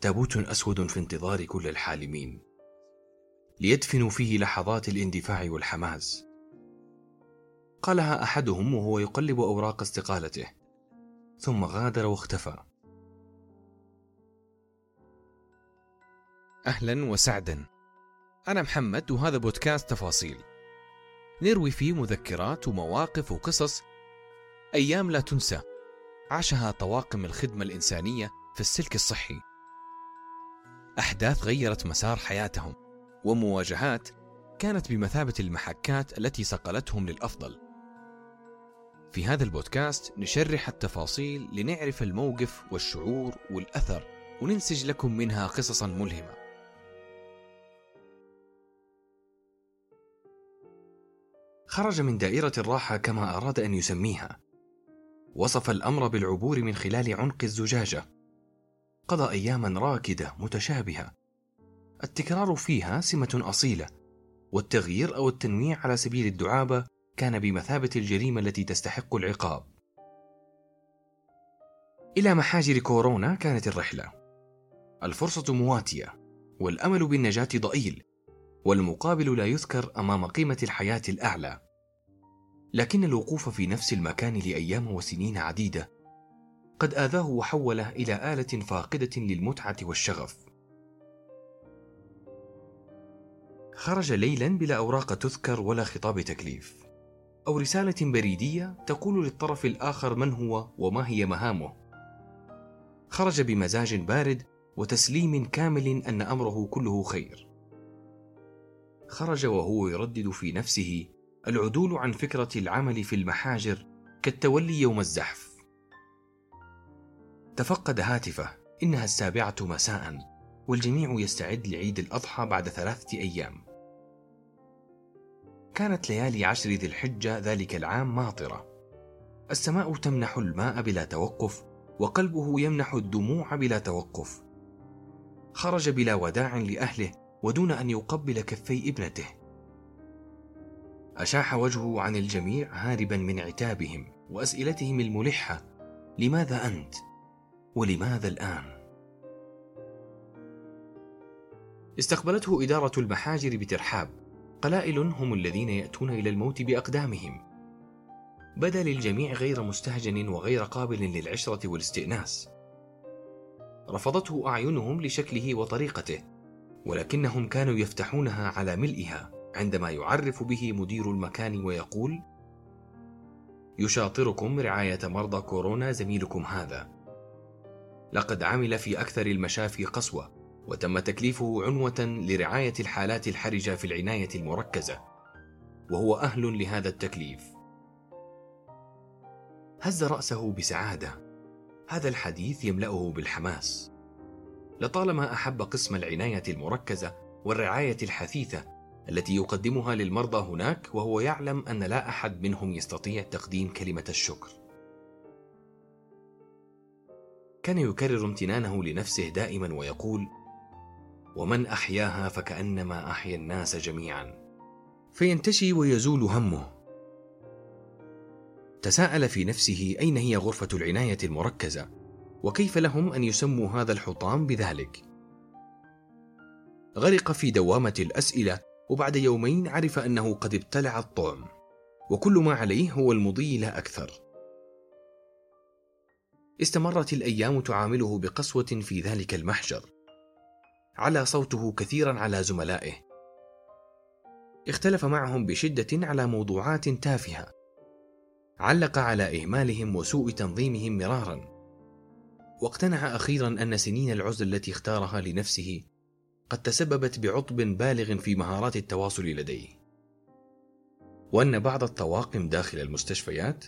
تابوت أسود في انتظار كل الحالمين ليدفنوا فيه لحظات الاندفاع والحماس. قالها أحدهم وهو يقلب أوراق استقالته ثم غادر واختفى. أهلا وسعدا. أنا محمد وهذا بودكاست تفاصيل. نروي فيه مذكرات ومواقف وقصص أيام لا تنسى. عاشها طواقم الخدمة الإنسانية في السلك الصحي. أحداث غيرت مسار حياتهم ومواجهات كانت بمثابة المحكات التي صقلتهم للأفضل. في هذا البودكاست نشرح التفاصيل لنعرف الموقف والشعور والأثر وننسج لكم منها قصصا ملهمة. خرج من دائرة الراحة كما أراد أن يسميها. وصف الأمر بالعبور من خلال عنق الزجاجة. قضى أياما راكدة متشابهة. التكرار فيها سمة أصيلة والتغيير أو التنويع على سبيل الدعابة كان بمثابة الجريمة التي تستحق العقاب. إلى محاجر كورونا كانت الرحلة. الفرصة مواتية والأمل بالنجاة ضئيل والمقابل لا يذكر أمام قيمة الحياة الأعلى. لكن الوقوف في نفس المكان لأيام وسنين عديدة قد آذاه وحوله إلى آلة فاقدة للمتعة والشغف. خرج ليلا بلا أوراق تذكر ولا خطاب تكليف. أو رسالة بريدية تقول للطرف الآخر من هو وما هي مهامه. خرج بمزاج بارد وتسليم كامل أن أمره كله خير. خرج وهو يردد في نفسه العدول عن فكرة العمل في المحاجر كالتولي يوم الزحف. تفقد هاتفه. إنها السابعة مساء والجميع يستعد لعيد الأضحى بعد ثلاثة أيام. كانت ليالي عشر ذي الحجة ذلك العام ماطرة. السماء تمنح الماء بلا توقف وقلبه يمنح الدموع بلا توقف. خرج بلا وداع لأهله ودون أن يقبل كفي ابنته. أشاح وجهه عن الجميع هاربا من عتابهم وأسئلتهم الملحة لماذا أنت؟ ولماذا الآن؟ استقبلته إدارة المحاجر بترحاب. قلائل هم الذين يأتون إلى الموت بأقدامهم. بدا للجميع غير مستهجن وغير قابل للعشرة والاستئناس. رفضته أعينهم لشكله وطريقته ولكنهم كانوا يفتحونها على ملئها عندما يعرف به مدير المكان ويقول يشاطركم رعاية مرضى كورونا زميلكم هذا. لقد عمل في أكثر المشافي قسوة وتم تكليفه عنوة لرعاية الحالات الحرجة في العناية المركزة. وهو أهل لهذا التكليف. هز رأسه بسعادة. هذا الحديث يملأه بالحماس. لطالما أحب قسم العناية المركزة والرعاية الحثيثة التي يقدمها للمرضى هناك وهو يعلم أن لا أحد منهم يستطيع تقديم كلمة الشكر. كان يكرر امتنانه لنفسه دائما ويقول ومن أحياها فكأنما أحيا الناس جميعا. فينتشي ويزول همه. تساءل في نفسه أين هي غرفة العناية المركزة وكيف لهم أن يسموا هذا الحطام بذلك؟ غرق في دوامة الأسئلة وبعد يومين عرف أنه قد ابتلع الطعم وكل ما عليه هو المضي لا أكثر. استمرت الأيام تعامله بقسوة في ذلك المحجر. علا صوته كثيرا على زملائه. اختلف معهم بشدة على موضوعات تافهة. علق على إهمالهم وسوء تنظيمهم مرارا. واقتنع أخيرا أن سنين العزله التي اختارها لنفسه قد تسببت بعطب بالغ في مهارات التواصل لديه. وأن بعض الطواقم داخل المستشفيات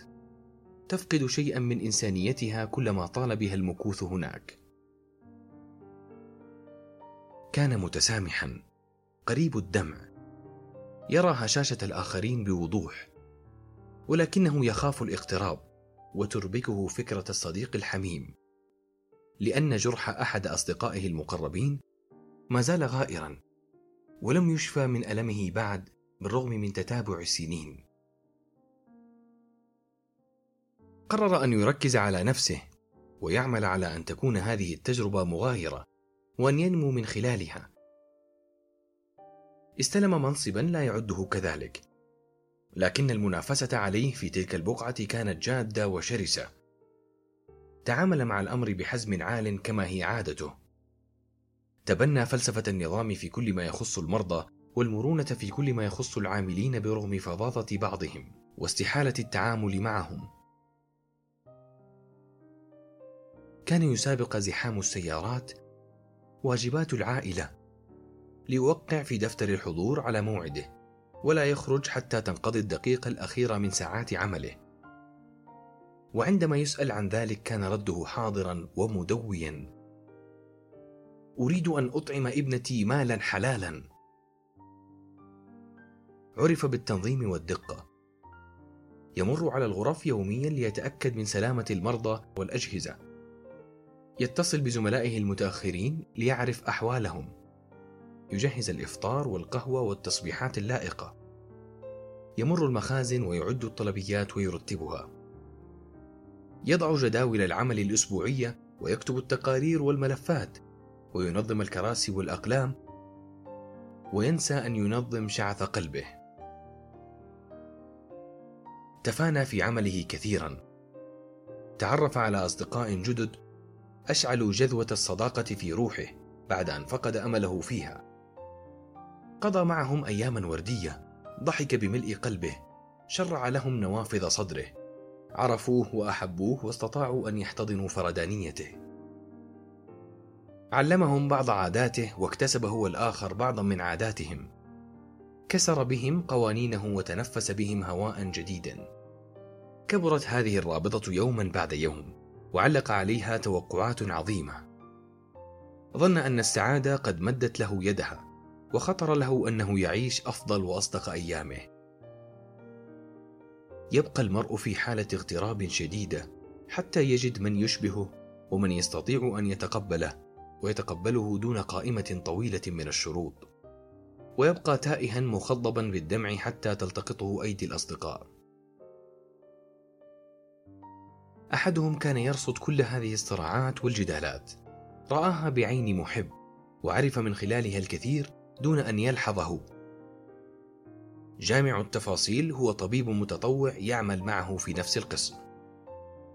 تفقد شيئا من إنسانيتها كلما طال بها المكوث هناك. كان متسامحا. قريب الدمع. يرى هشاشه الآخرين بوضوح. ولكنه يخاف الاقتراب وتربكه فكرة الصديق الحميم. لأن جرح أحد أصدقائه المقربين ما زال غائرا. ولم يشفى من ألمه بعد بالرغم من تتابع السنين. قرر أن يركز على نفسه ويعمل على أن تكون هذه التجربة مغايرة وأن ينمو من خلالها. استلم منصبا لا يعده كذلك لكن المنافسة عليه في تلك البقعة كانت جادة وشرسة. تعامل مع الأمر بحزم عال كما هي عادته. تبنى فلسفة النظام في كل ما يخص المرضى والمرونة في كل ما يخص العاملين برغم فظاظة بعضهم واستحالة التعامل معهم. كان يسابق زحام السيارات واجبات العائلة ليوقع في دفتر الحضور على موعده ولا يخرج حتى تنقضي الدقيقة الأخيرة من ساعات عمله. وعندما يسأل عن ذلك كان رده حاضرا ومدويا. أريد أن أطعم ابنتي مالا حلالا. عرف بالتنظيم والدقة. يمر على الغرف يوميا ليتأكد من سلامة المرضى والأجهزة. يتصل بزملائه المتأخرين ليعرف أحوالهم. يجهز الإفطار والقهوة والتصبيحات اللائقة. يمر المخازن ويعد الطلبيات ويرتبها. يضع جداول العمل الأسبوعية ويكتب التقارير والملفات. وينظم الكراسي والأقلام. وينسى أن ينظم شعث قلبه. تفانى في عمله كثيرا. تعرف على أصدقاء جدد أشعلوا جذوة الصداقة في روحه بعد أن فقد أمله فيها. قضى معهم أياما وردية. ضحك بملء قلبه. شرع لهم نوافذ صدره. عرفوه وأحبوه واستطاعوا أن يحتضنوا فردانيته علمهم بعض عاداته واكتسب هو الآخر بعضا من عاداتهم. كسر بهم قوانينه وتنفس بهم هواء جديدا. كبرت هذه الرابطة يوما بعد يوم. وعلق عليها توقعات عظيمة. ظن أن السعادة قد مدت له يدها وخطر له أنه يعيش أفضل وأصدق أيامه. يبقى المرء في حالة اغتراب شديدة حتى يجد من يشبهه ومن يستطيع أن يتقبله ويتقبله دون قائمة طويلة من الشروط. ويبقى تائها مخضبا بالدمع حتى تلتقطه أيدي الأصدقاء. أحدهم كان يرصد كل هذه الصراعات والجدالات. رآها بعين محب وعرف من خلالها الكثير دون أن يلحظه. جامع التفاصيل هو طبيب متطوع يعمل معه في نفس القسم.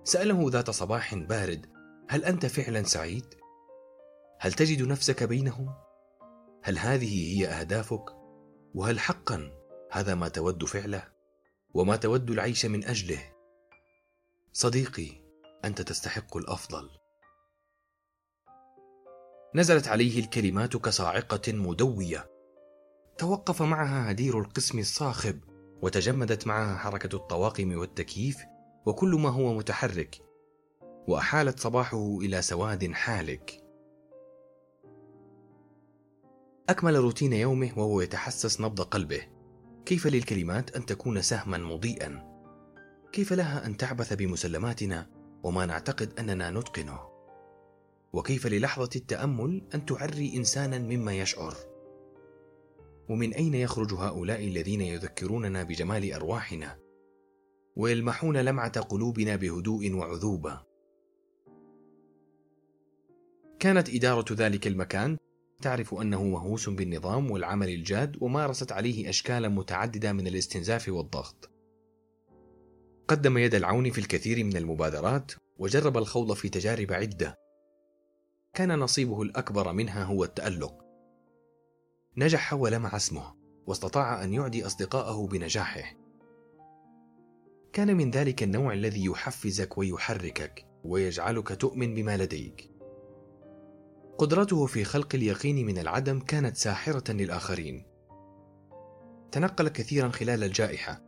سأله ذات صباح بارد هل أنت فعلا سعيد؟ هل تجد نفسك بينهم؟ هل هذه هي أهدافك؟ وهل حقا هذا ما تود فعله؟ وما تود العيش من أجله؟ صديقي أنت تستحق الأفضل. نزلت عليه الكلمات كصاعقة مدوية. توقف معها هدير القسم الصاخب وتجمدت معها حركة الطواقم والتكييف وكل ما هو متحرك. وأحالت صباحه إلى سواد حالك. أكمل روتين يومه وهو يتحسس نبض قلبه. كيف للكلمات أن تكون سهما مضيئا؟ كيف لها أن تعبث بمسلماتنا وما نعتقد أننا نتقنه؟ وكيف للحظة التأمل أن تعري إنسانا مما يشعر؟ ومن أين يخرج هؤلاء الذين يذكروننا بجمال أرواحنا؟ ويلمحون لمعة قلوبنا بهدوء وعذوبة كانت إدارة ذلك المكان تعرف أنه مهووس بالنظام والعمل الجاد ومارست عليه أشكالا متعددة من الاستنزاف والضغط. قدم يد العون في الكثير من المبادرات وجرب الخوض في تجارب عدة. كان نصيبه الأكبر منها هو التألق. نجح ولمع اسمه واستطاع أن يعدي أصدقاءه بنجاحه. كان من ذلك النوع الذي يحفزك ويحركك ويجعلك تؤمن بما لديك. قدرته في خلق اليقين من العدم كانت ساحرة للآخرين. تنقل كثيرا خلال الجائحة،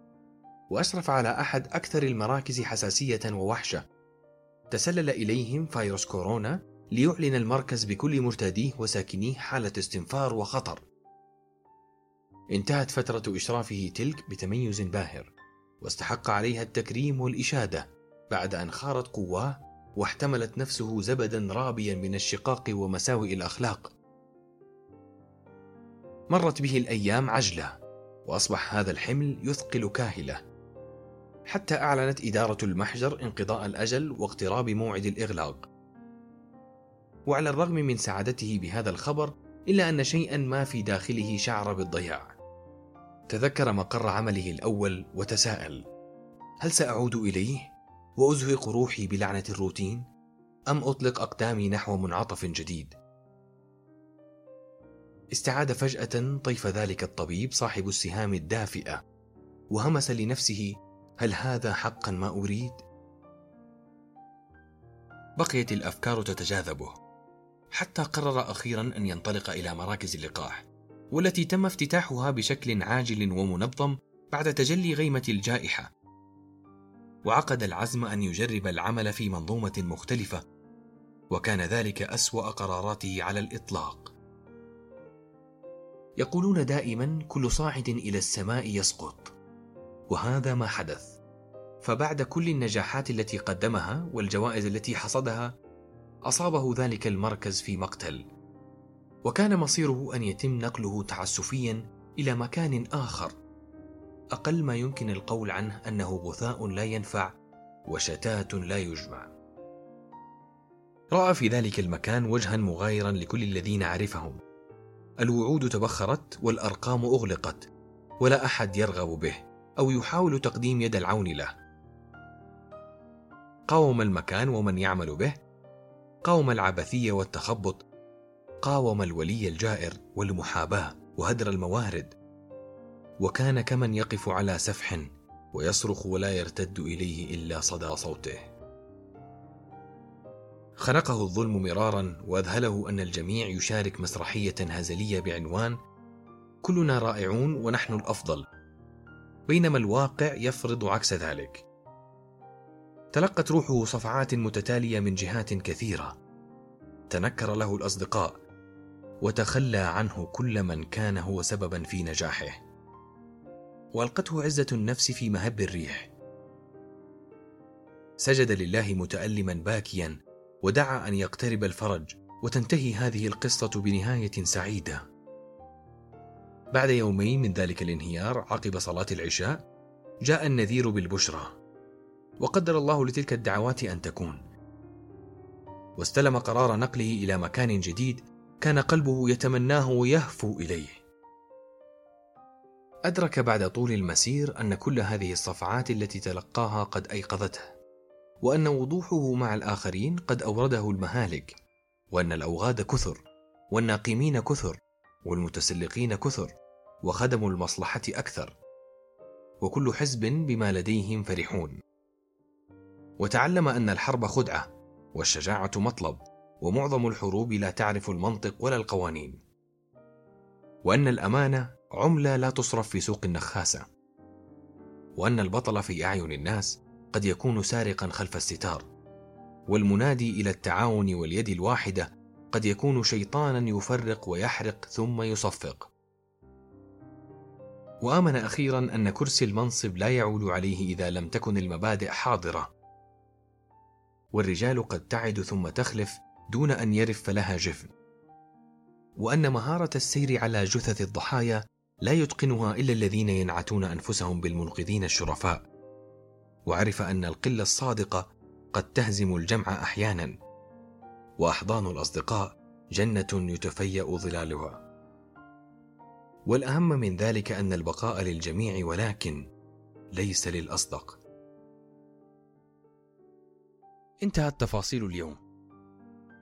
وأشرف على أحد أكثر المراكز حساسية ووحشة. تسلل إليهم فيروس كورونا ليعلن المركز بكل مرتاديه وساكنيه حالة استنفار وخطر. انتهت فترة إشرافه تلك بتميز باهر، واستحق عليها التكريم والإشادة بعد أن خارت قواه واحتملت نفسه زبدا رابيا من الشقاق ومساوئ الأخلاق مرت به الأيام عجلة وأصبح هذا الحمل يثقل كاهلة حتى أعلنت إدارة المحجر انقضاء الأجل واقتراب موعد الإغلاق. وعلى الرغم من سعادته بهذا الخبر إلا أن شيئا ما في داخله شعر بالضياع. تذكر مقر عمله الأول وتساءل هل سأعود إليه وأزهق روحي بلعنة الروتين؟ أم أطلق أقدامي نحو منعطف جديد؟ استعاد فجأة طيف ذلك الطبيب صاحب السهام الدافئة وهمس لنفسه هل هذا حقا ما أريد؟ بقيت الأفكار تتجاذبه. حتى قرر أخيرا أن ينطلق إلى مراكز اللقاح والتي تم افتتاحها بشكل عاجل ومنظم بعد تجلي غيمة الجائحة. وعقد العزم أن يجرب العمل في منظومة مختلفة وكان ذلك أسوأ قراراته على الإطلاق. يقولون دائما كل صاعد إلى السماء يسقط. وهذا ما حدث. فبعد كل النجاحات التي قدمها والجوائز التي حصدها أصابه ذلك المركز في مقتل. وكان مصيره أن يتم نقله تعسفيا إلى مكان آخر. أقل ما يمكن القول عنه أنه غثاء لا ينفع وشتات لا يجمع. رأى في ذلك المكان وجها مغايرا لكل الذين عرفهم. الوعود تبخرت والأرقام أغلقت ولا أحد يرغب به. أو يحاول تقديم يد العون له. قاوم المكان ومن يعمل به. قاوم العبثية والتخبط. قاوم الولي الجائر والمحاباة وهدر الموارد. وكان كمن يقف على سفح ويصرخ ولا يرتد إليه إلا صدى صوته. خنقه الظلم مرارا وأذهله أن الجميع يشارك مسرحية هزلية بعنوان كلنا رائعون ونحن الأفضل بينما الواقع يفرض عكس ذلك. تلقت روحه صفعات متتالية من جهات كثيرة. تنكر له الأصدقاء وتخلى عنه كل من كان هو سببا في نجاحه. والقته عزة النفس في مهب الريح. سجد لله متالما باكيا ودعا أن يقترب الفرج وتنتهي هذه القصة بنهاية سعيدة. بعد يومين من ذلك الانهيار عقب صلاة العشاء جاء النذير بالبشرى وقدر الله لتلك الدعوات أن تكون. واستلم قرار نقله إلى مكان جديد كان قلبه يتمناه ويهفو إليه. أدرك بعد طول المسير أن كل هذه الصفعات التي تلقاها قد أيقظته وأن وضوحه مع الآخرين قد أورده المهالك وأن الأوغاد كثر والناقمين كثر والمتسلقين كثر وخدموا المصلحة أكثر. وكل حزب بما لديهم فرحون. وتعلم أن الحرب خدعة والشجاعة مطلب ومعظم الحروب لا تعرف المنطق ولا القوانين. وأن الأمانة عملة لا تصرف في سوق النخاسة. وأن البطل في أعين الناس قد يكون سارقا خلف الستار. والمنادي إلى التعاون واليد الواحدة قد يكون شيطانا يفرق ويحرق ثم يصفق. وآمن أخيرا أن كرسي المنصب لا يعول عليه إذا لم تكن المبادئ حاضرة. والرجال قد تعد ثم تخلف دون أن يرف لها جفن. وأن مهارة السير على جثث الضحايا لا يتقنها إلا الذين ينعتون أنفسهم بالمنقذين الشرفاء. وعرف أن القلة الصادقة قد تهزم الجمع أحيانا. وأحضان الأصدقاء جنة يتفيأ ظلالها. والأهم من ذلك أن البقاء للجميع ولكن ليس للأصدق. انتهت تفاصيل اليوم.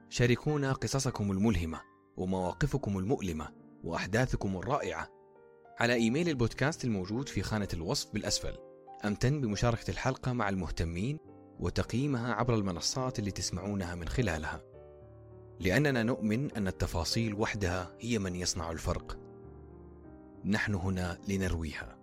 شاركونا قصصكم الملهمة ومواقفكم المؤلمة وأحداثكم الرائعة على إيميل البودكاست الموجود في خانة الوصف بالأسفل. أمتن بمشاركة الحلقة مع المهتمين وتقييمها عبر المنصات اللي تسمعونها من خلالها. لأننا نؤمن أن التفاصيل وحدها هي من يصنع الفرق. نحن هنا لنرويها.